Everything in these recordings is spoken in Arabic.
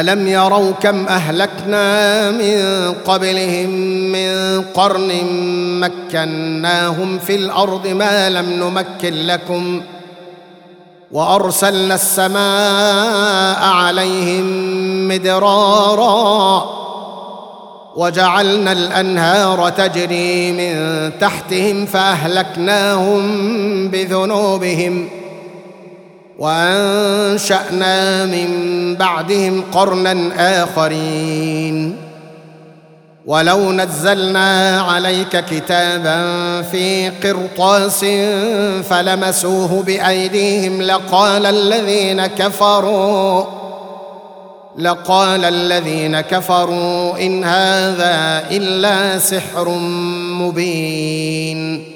ألم يروا كم أهلكنا من قبلهم من قرن مكناهم في الأرض ما لم نمكن لكم وأرسلنا السماء عليهم مدرارا وجعلنا الأنهار تجري من تحتهم فأهلكناهم بذنوبهم وأنشأنا من بعدهم قرنا آخرين. ولو نزلنا عليك كتابا في قرطاس فلمسوه بأيديهم لقال الذين كفروا لقال الذين كفروا إن هذا إلا سحر مبين.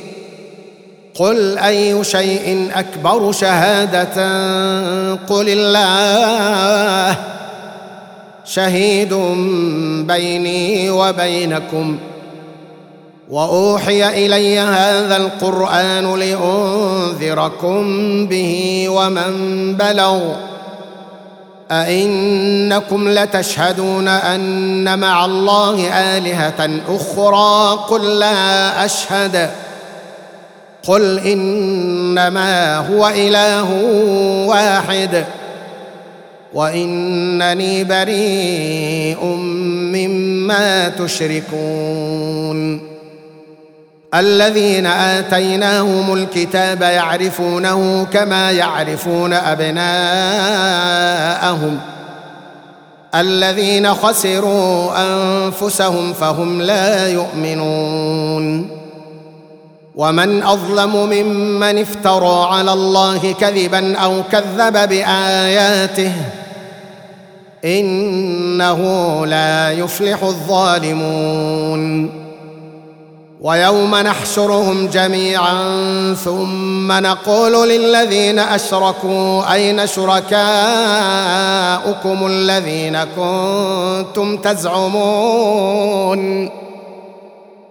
قل أي شيء أكبر شهادة قل الله. شهيد بيني وبينكم. وأوحي إلي هذا القرآن لأنذركم به ومن بلغ. أئنكم لتشهدون أن مع الله آلهة أخرى قل لا أشهد. قل إنما هو إله واحد وإنني بريء مما تشركون. الذين آتيناهم الكتاب يعرفونه كما يعرفون أبناءهم. الذين خسروا أنفسهم فهم لا يؤمنون. ومن أظلم ممن افترى على الله كذبا أو كذب بآياته إنه لا يفلح الظالمون. ويوم نحشرهم جميعا ثم نقول للذين أشركوا أين شركاؤكم الذين كنتم تزعمون؟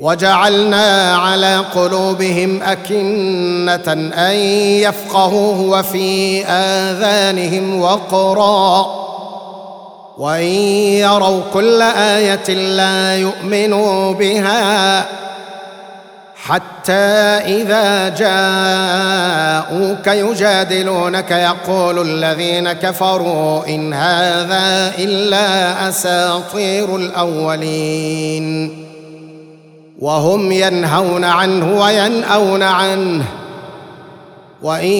وجعلنا على قلوبهم أكنة أن يفقهوه وفي آذانهم وقرا. وإن يروا كل آية لا يؤمنوا بها حتى إذا جاءوك يجادلونك يقول الذين كفروا إن هذا إلا أساطير الأولين. وهم ينهون عنه وينأون عنه وإن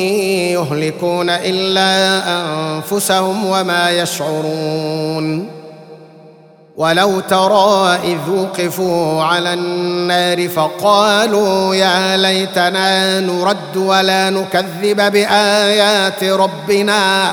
يهلكون إلا أنفسهم وما يشعرون ولو ترى إذ وقفوا على النار فقالوا يا ليتنا نرد ولا نكذب بآيات ربنا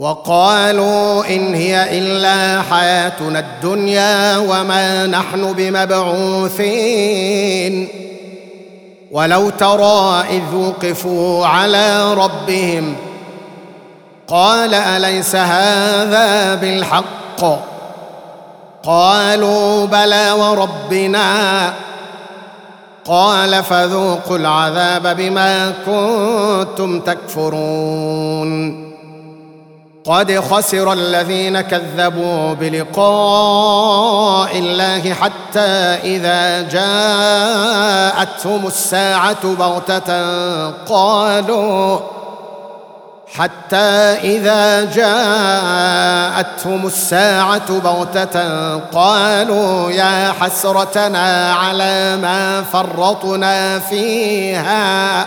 وقالوا إن هي إلا حياتنا الدنيا وما نحن بمبعوثين. ولو ترى إذ وقفوا على ربهم قال أليس هذا بالحق؟ قالوا بلى وربنا. قال فذوقوا العذاب بما كنتم تكفرون. قد خسر الذين كذبوا بلقاء الله حتى إذا جاءتهم الساعة بغتة قالوا حتى إذا جاءتهم الساعة بغتة قالوا يا حسرتنا على ما فرطنا فيها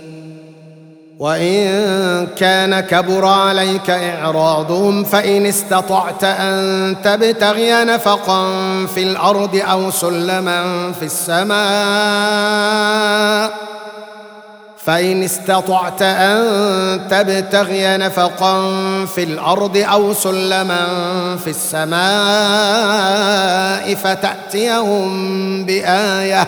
وإن كان كبر عليك إعراضهم فإن استطعت أن تبتغي نفقا في الأرض أو سلما في السماء فإن استطعت أن تبتغي نفقا في الأرض أو سلما في السماء فتأتيهم بآية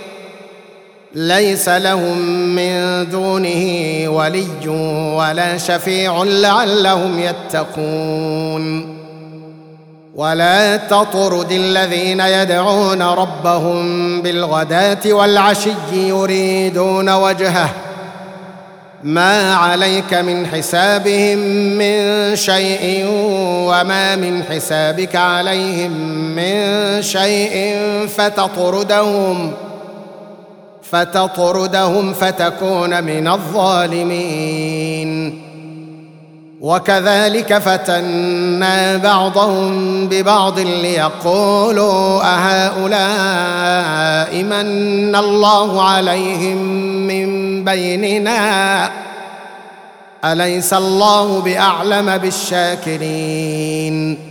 ليس لهم من دونه ولي ولا شفيع لعلهم يتقون. ولا تطرد الذين يدعون ربهم بالغداة والعشي يريدون وجهه. ما عليك من حسابهم من شيء وما من حسابك عليهم من شيء فتطردهم فتطردهم فتكون من الظالمين. وكذلك فتنا بعضهم ببعض ليقولوا أهؤلاء من الله عليهم من بيننا؟ أليس الله بأعلم بالشاكرين؟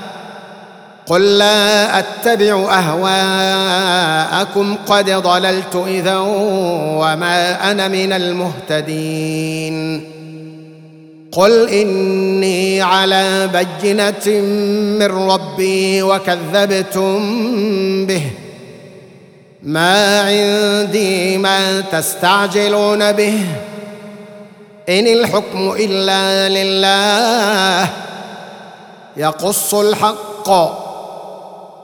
قل لا أتبع أهواءكم قد ضللت إذا وما أنا من المهتدين. قل إني على بينة من ربي وكذبتم به. ما عندي ما تستعجلون به. إن الحكم إلا لله. يقص الحق.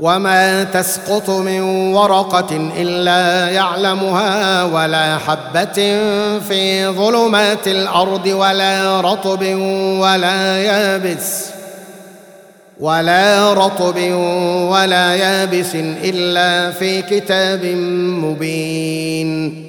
وما تسقط من ورقه الا يعلمها ولا حبه في ظلمات الأرض ولا رطب ولا يابس ولا رطب ولا يابس الا في كتاب مبين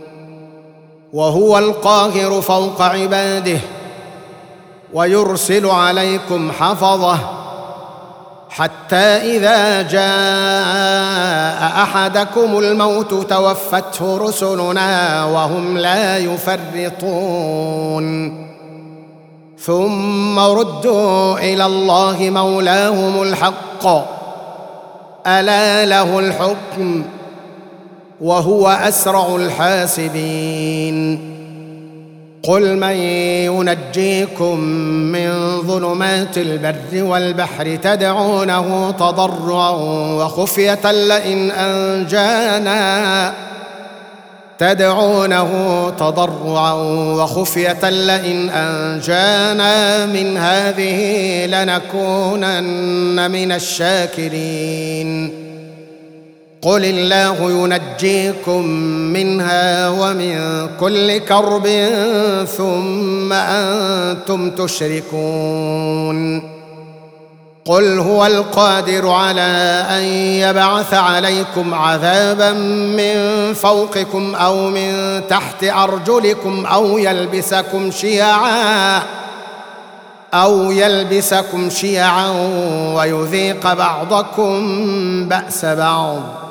وهو القاهر فوق عباده ويرسل عليكم حفظه حتى إذا جاء أحدكم الموت توفته رسلنا وهم لا يفرطون. ثم ردوا إلى الله مولاهم الحق. ألا له الحكم؟ وهو أسرع الحاسبين. قل من ينجيكم من ظلمات البر والبحر تدعونه تضرعا وخفية لئن أنجانا. تدعونه تضرعا وخفية لئن أنجانا من هذه لنكونن من الشاكرين. قل الله ينجيكم منها ومن كل كرب ثم أنتم تشركون قل هو القادر على ان يبعث عليكم عذابا من فوقكم أو من تحت ارجلكم أو يلبسكم شيعا أو يلبسكم شيعا ويذيق بعضكم باس بعض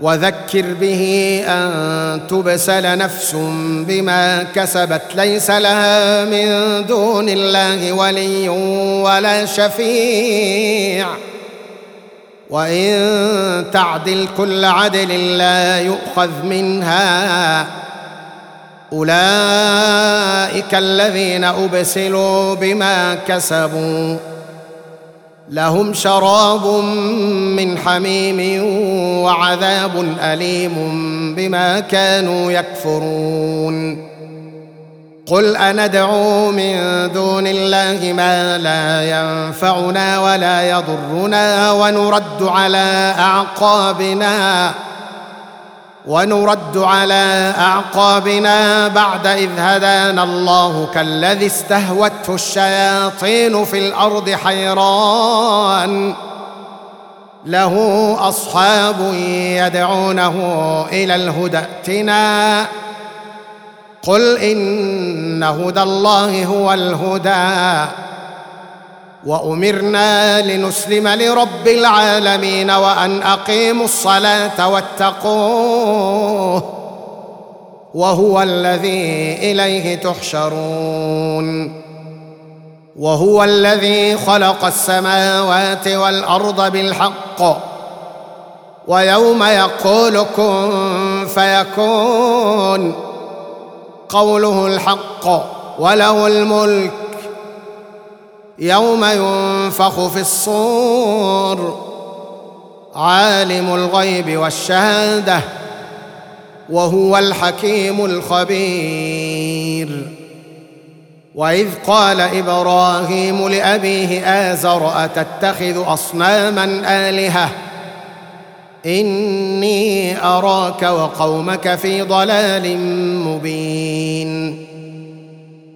وذكر به أن تبسل نفس بما كسبت ليس لها من دون الله ولي ولا شفيع. وإن تعدل كل عدل لا يؤخذ منها. أولئك الذين أبسلوا بما كسبوا. لهم شراب من حميم وعذاب أليم بما كانوا يكفرون. قل أندعو من دون الله ما لا ينفعنا ولا يضرنا ونرد على أعقابنا. ونرد على أعقابنا بعد إذ هدانا الله كالذي استهوته الشياطين في الأرض حيران. له أصحاب يدعونه إلى الهدى ائتنا. قل إن هدى الله هو الهدى. وأمرنا لنسلم لرب العالمين وأن أقيموا الصلاة واتقوه وهو الذي إليه تحشرون وهو الذي خلق السماوات والأرض بالحق ويوم يقول كن فيكون قوله الحق وله الملك يوم ينفخ في الصور عالم الغيب والشهادة وهو الحكيم الخبير. وإذ قال إبراهيم لأبيه آزر أتتخذ أصناما آلهة؟ إني أراك وقومك في ضلال مبين.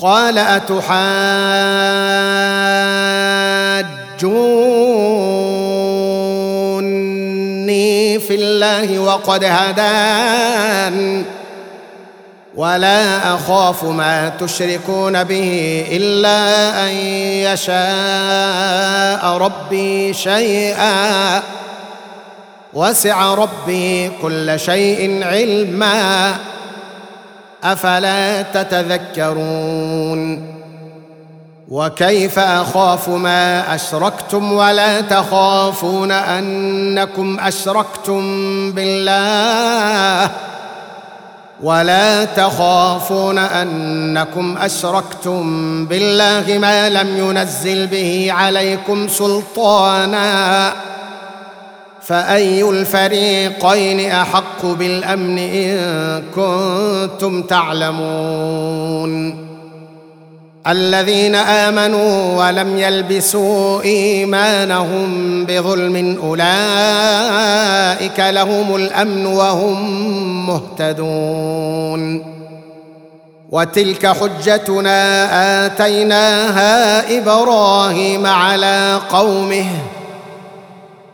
قال أتحاجوني في الله وقد هدان ولا أخاف ما تشركون به إلا أن يشاء ربي شيئا وسع ربي كل شيء علما أفلا تتذكرون؟ وكيف أخاف ما أشركتم ولا تخافون أنكم أشركتم بالله؟ ولا تخافون أنكم أشركتم بالله ما لم ينزل به عليكم سلطانا؟ فأي الفريقين أحق بالأمن إن كنتم تعلمون؟ الذين آمنوا ولم يلبسوا إيمانهم بظلم أولئك لهم الأمن وهم مهتدون. وتلك حجتنا آتيناها إبراهيم على قومه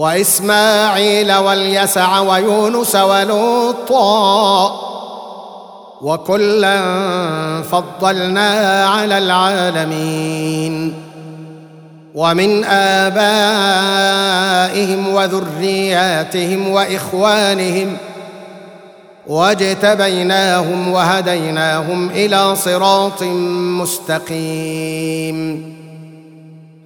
وإسماعيل واليسع ويونس ولوطا وكلا فضلنا على العالمين ومن آبائهم وذرياتهم وإخوانهم واجتبيناهم وهديناهم إلى صراط مستقيم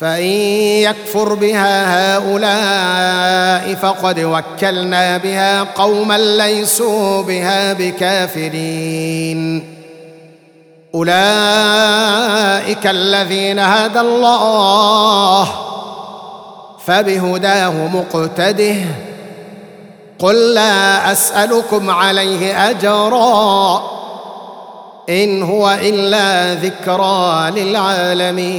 فإن يكفر بها هؤلاء فقد وكلنا بها قوما ليسوا بها بكافرين. أولئك الذين هدى الله فبهداه مقتده. قل لا أسألكم عليه أجرا إن هو إلا ذكرى للعالمين.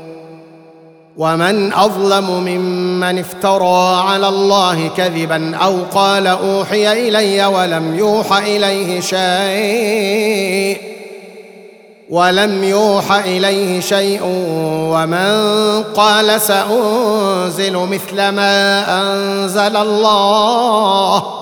ومن أظلم ممن افترى على الله كذبا أو قال أوحي إلي ولم يوح إليه شيء ولم يوح إليه شيء ومن قال سأنزل مثل ما أنزل الله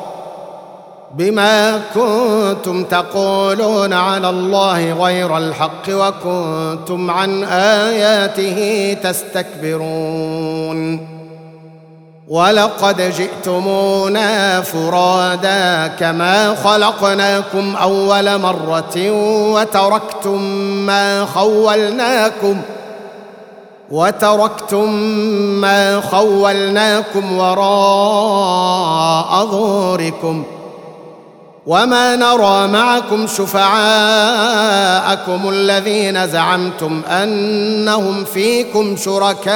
بما كنتم تقولون على الله غير الحق وكنتم عن آياته تستكبرون. ولقد جئتمونا فرادا كما خلقناكم أول مرة وتركتم ما خولناكم وتركتم ما خولناكم وراء ظهوركم وما نرى معكم شفعاءكم الذين زعمتم انهم فيكم شركاء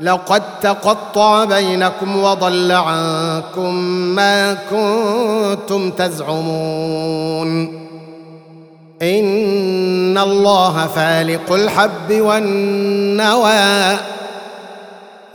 لقد تقطع بينكم وضل عنكم ما كنتم تزعمون ان الله فالق الحب والنوى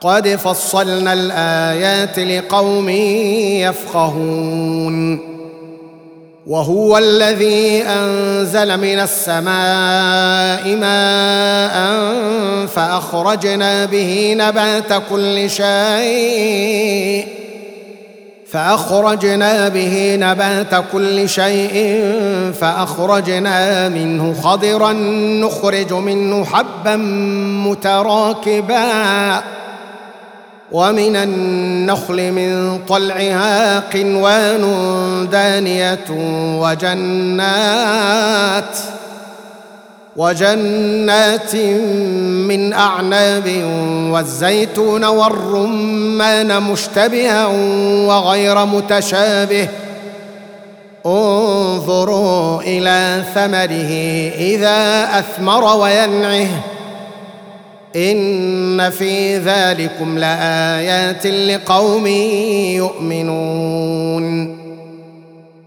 قد فصلنا الآيات لقوم يفقهون. وهو الذي أنزل من السماء ماء فأخرجنا به نبات كل شيء فأخرجنا به نبات كل شيء فأخرجنا منه خضرا نخرج منه حبا متراكبا. ومن النخل من طلعها قنوان دانية وجنات وجنات من أعناب والزيتون والرمان مشتبها وغير متشابه. انظروا إلى ثمره إذا أثمر وينعه. إن في ذلكم لآيات لقوم يؤمنون.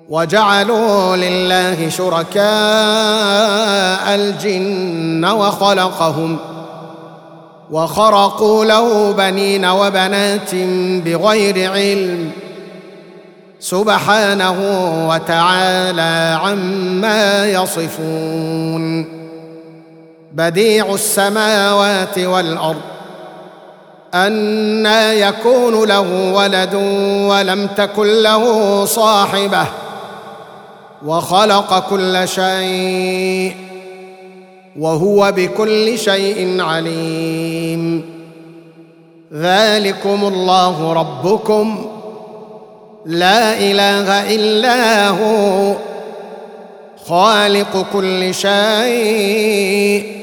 وجعلوا لله شركاء الجن وخلقهم وخرقوا له بنين وبنات بغير علم سبحانه وتعالى عما يصفون. بديع السماوات والأرض. أنى يكون له ولد ولم تكن له صاحبة. وخلق كل شيء. وهو بكل شيء عليم. ذلكم الله ربكم. لا إله إلا هو. خالق كل شيء.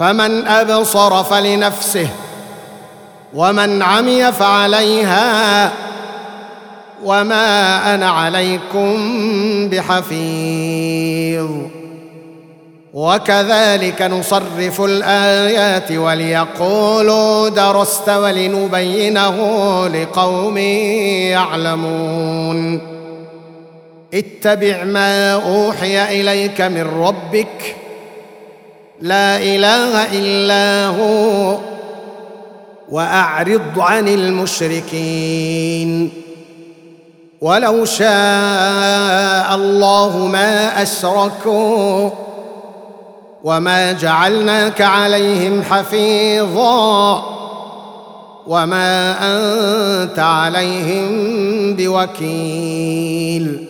فمن أبصر فلنفسه ومن عمي فعليها وما أنا عليكم بحفيظ. وكذلك نصرف الآيات وليقولوا درست ولنبينه لقوم يعلمون. اتبع ما أوحي إليك من ربك لا إله إلا هو وأعرض عن المشركين. ولو شاء الله ما أشركوا وما جعلناك عليهم حفيظا وما أنت عليهم بوكيل.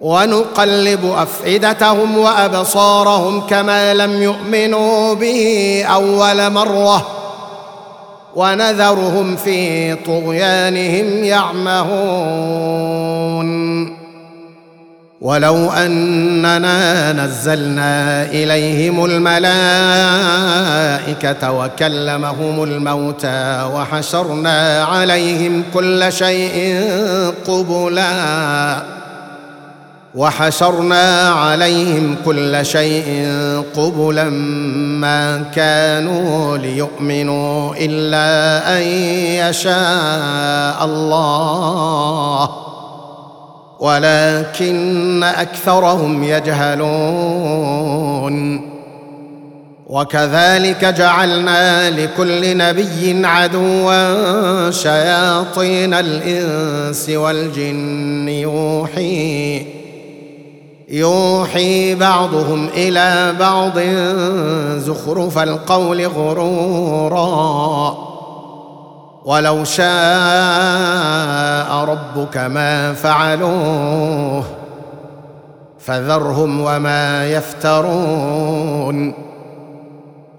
ونقلب أفئدتهم وأبصارهم كما لم يؤمنوا به أول مرة ونذرهم في طغيانهم يعمهون. ولو أننا نزلنا إليهم الملائكة وكلمهم الموتى وحشرنا عليهم كل شيء قبلا وحشرنا عليهم كل شيء قبلا ما كانوا ليؤمنوا إلا أن يشاء الله. ولكن أكثرهم يجهلون. وكذلك جعلنا لكل نبي عدوا شياطين الإنس والجن يوحي يوحي بعضهم إلى بعض زخرف القول غرورا. ولو شاء ربك ما فعلوه فذرهم وما يفترون.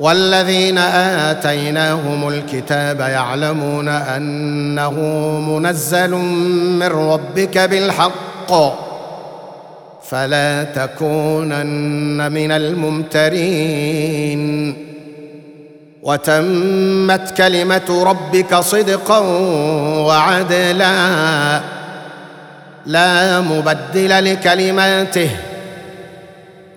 والذين آتيناهم الكتاب يعلمون أنه منزل من ربك بالحق. فلا تكونن من الممترين. وتمت كلمة ربك صدقا وعدلا. لا مبدل لكلماته.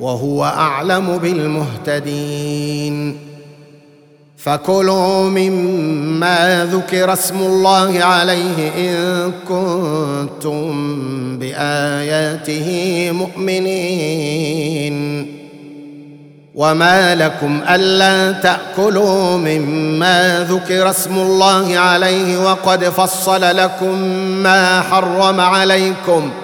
وهو أعلم بالمهتدين. فكلوا مما ذكر اسم الله عليه إن كنتم بآياته مؤمنين. وما لكم ألا تأكلوا مما ذكر اسم الله عليه وقد فصل لكم ما حرم عليكم ۖ.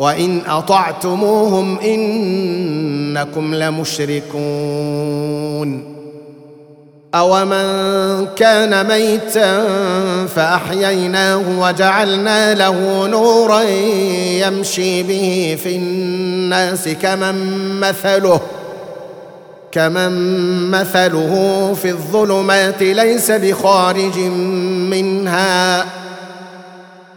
وإن أطعتموهم إنكم لمشركون. اومن كان ميتا فاحييناه وجعلنا له نورا يمشي به في الناس كمن مثله كمن مثله في الظلمات ليس بخارج منها.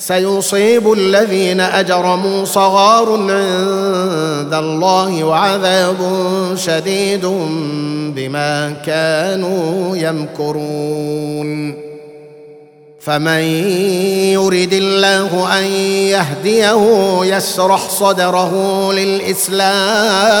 سيصيب الذين أجرموا صغار عند الله وعذاب شديد بما كانوا يمكرون. فمن يرد الله أن يهديه يشرح صدره للإسلام.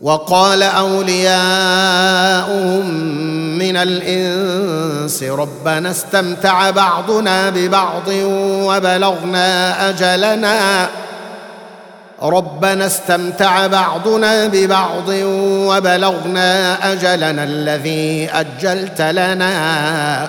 وقال أولياؤهم من الإنس ربنا استمتع بعضنا ببعض وبلغنا أجلنا ربنا استمتع بعضنا ببعض وبلغنا أجلنا الذي أجلت لنا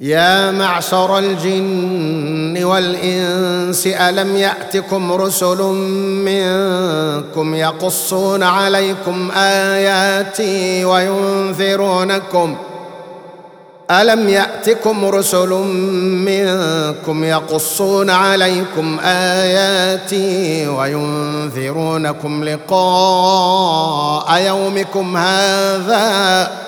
يا معشر الجن والإنس ألم يأتكم رسل منكم يقصون عليكم آياتي وينذرونكم ۖ؟ ألم يأتكم رسل منكم يقصون عليكم آياتي وينذرونكم لقاء يومكم هذا؟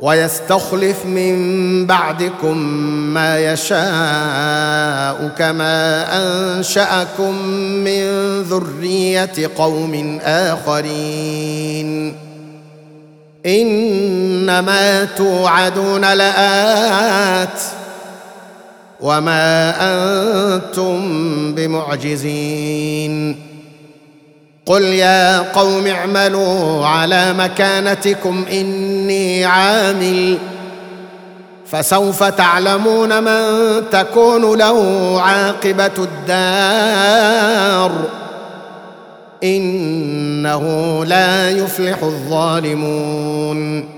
ويستخلف من بعدكم ما يشاء كما أنشأكم من ذرية قوم آخرين. إنما توعدون لآت وما أنتم بمعجزين. قل يا قوم اعملوا على مكانتكم إني عامل. فسوف تعلمون من تكون له عاقبة الدار. إنه لا يفلح الظالمون.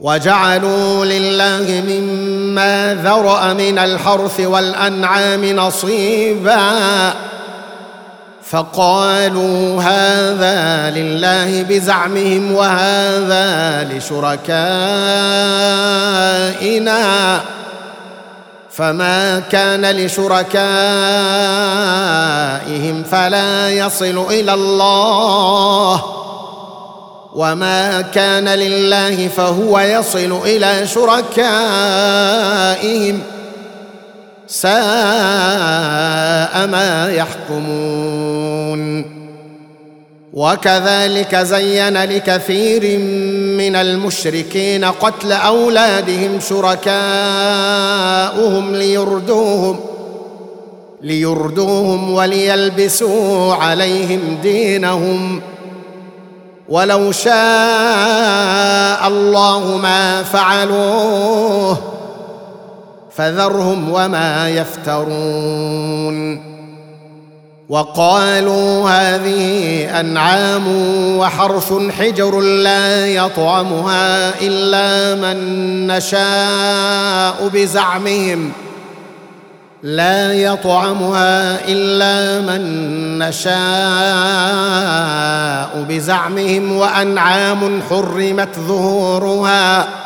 وجعلوا لله مما ذرأ من الحرث والأنعام نصيبا. فقالوا هذا لله بزعمهم وهذا لشركائنا. فما كان لشركائهم فلا يصل إلى الله. وما كان لله فهو يصل إلى شركائهم. ساء ما يحكمون. وكذلك زين لكثير من المشركين قتل أولادهم شركاؤهم ليردوهم ليردوهم وليلبسوا عليهم دينهم. ولو شاء الله ما فعلوه فذرهم وما يفترون وقالوا هذه أنعام وحرث حجر لا يطعمها إلا من نشاء بزعمهم لا يطعمها إلا من نشاء بزعمهم وأنعام حرمت ظهورها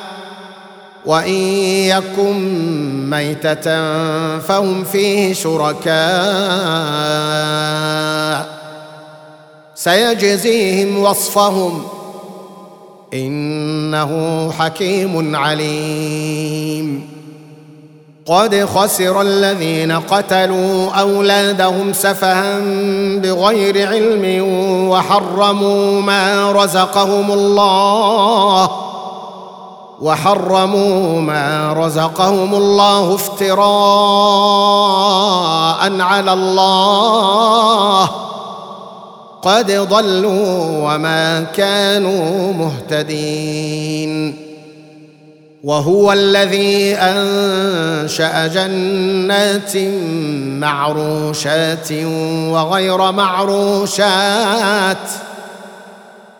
وإن يكن ميتة فهم فيه شركاء. سيجزيهم وصفهم. إنه حكيم عليم. قد خسر الذين قتلوا أولادهم سفها بغير علم وحرموا ما رزقهم الله. وحرموا ما رزقهم الله افتراء على الله. قد ضلوا وما كانوا مهتدين. وهو الذي أنشأ جنات معروشات وغير معروشات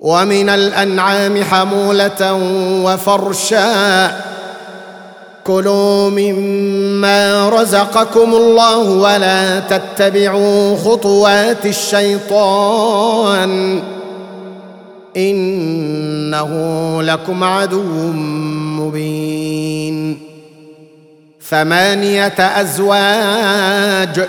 ومن الأنعام حمولة وفرشا. كلوا مما رزقكم الله ولا تتبعوا خطوات الشيطان. إنه لكم عدو مبين. ثمانية أزواج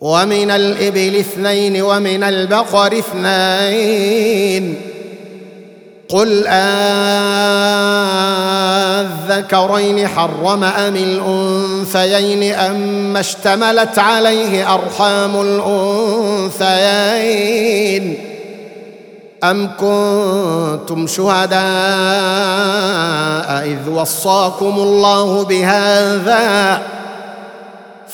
ومن الإبل اثنين ومن البقر اثنين. قل أذكرين حرم أم الأنثيين أم اشتملت عليه أرحام الأنثيين. أم كنتم شهداء إذ وصاكم الله بهذا؟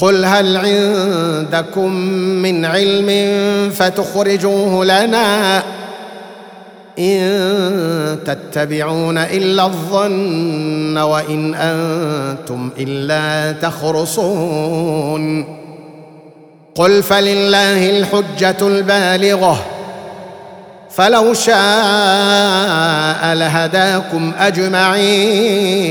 قل هل عندكم من علم فتخرجوه لنا إن تتبعون إلا الظن وإن أنتم إلا تخرصون قل فلله الحجة البالغة فلو شاء لهداكم أجمعين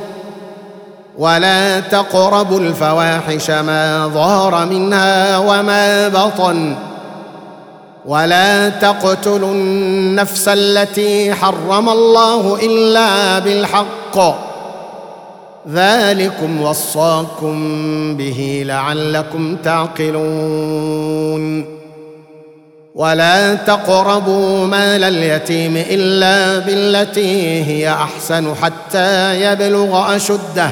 ولا تقربوا الفواحش ما ظهر منها وما بطن ولا تقتلوا النفس التي حرم الله إلا بالحق. ذلكم وصاكم به لعلكم تعقلون. ولا تقربوا مال اليتيم إلا بالتي هي أحسن حتى يبلغ أشده.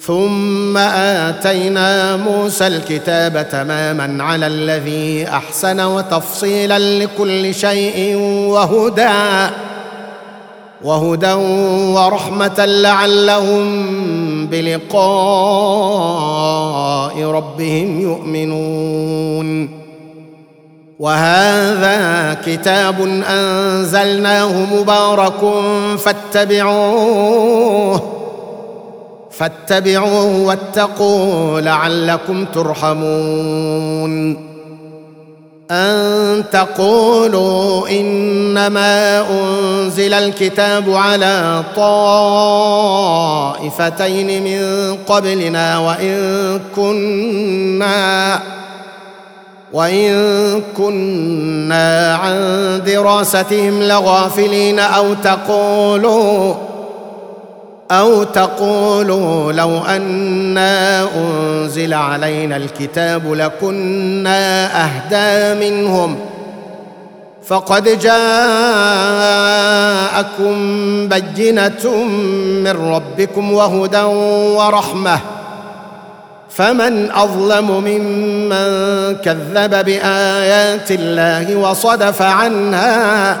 ثم آتينا موسى الكتاب تماما على الذي أحسن وتفصيلا لكل شيء وهدى وهدى ورحمة لعلهم بلقاء ربهم يؤمنون. وهذا كتاب أنزلناه مبارك فاتبعوه. فاتبعوه واتقوا لعلكم ترحمون. أن تقولوا إنما أنزل الكتاب على طائفتين من قبلنا وإن كنا وإن كنا عن دراستهم لغافلين أو تقولوا أو تقولوا لو أنا أنزل علينا الكتاب لكنا أهدى منهم فقد جاءكم بينة من ربكم وهدى ورحمة فمن أظلم ممن كذب بآيات الله وصدف عنها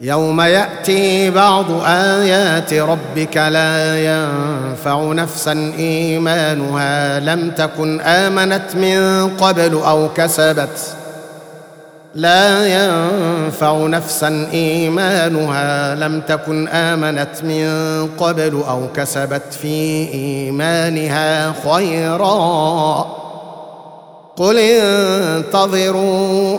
يوم يأتي بعض آيات ربك لا ينفع نفسا إيمانها لم تكن آمنت من قبل أو كسبت. لا ينفع نفسا إيمانها لم تكن آمنت من قبل أو كسبت في إيمانها خيرا. قل انتظروا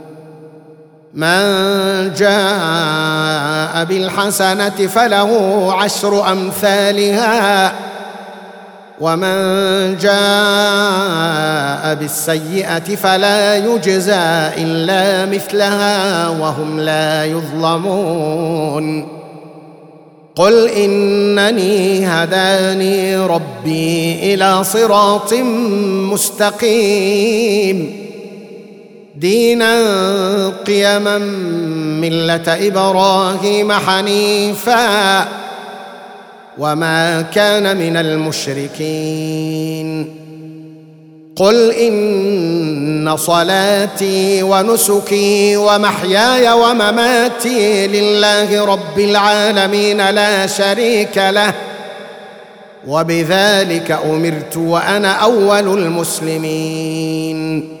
من جاء بالحسنة فله عشر أمثالها ومن جاء بالسيئة فلا يجزى إلا مثلها وهم لا يظلمون. قل إنني هداني ربي إلى صراط مستقيم. دينا قيما ملة إبراهيم حنيفا وما كان من المشركين. قل إن صلاتي ونسكي ومحياي ومماتي لله رب العالمين لا شريك له وبذلك أمرت وأنا أول المسلمين.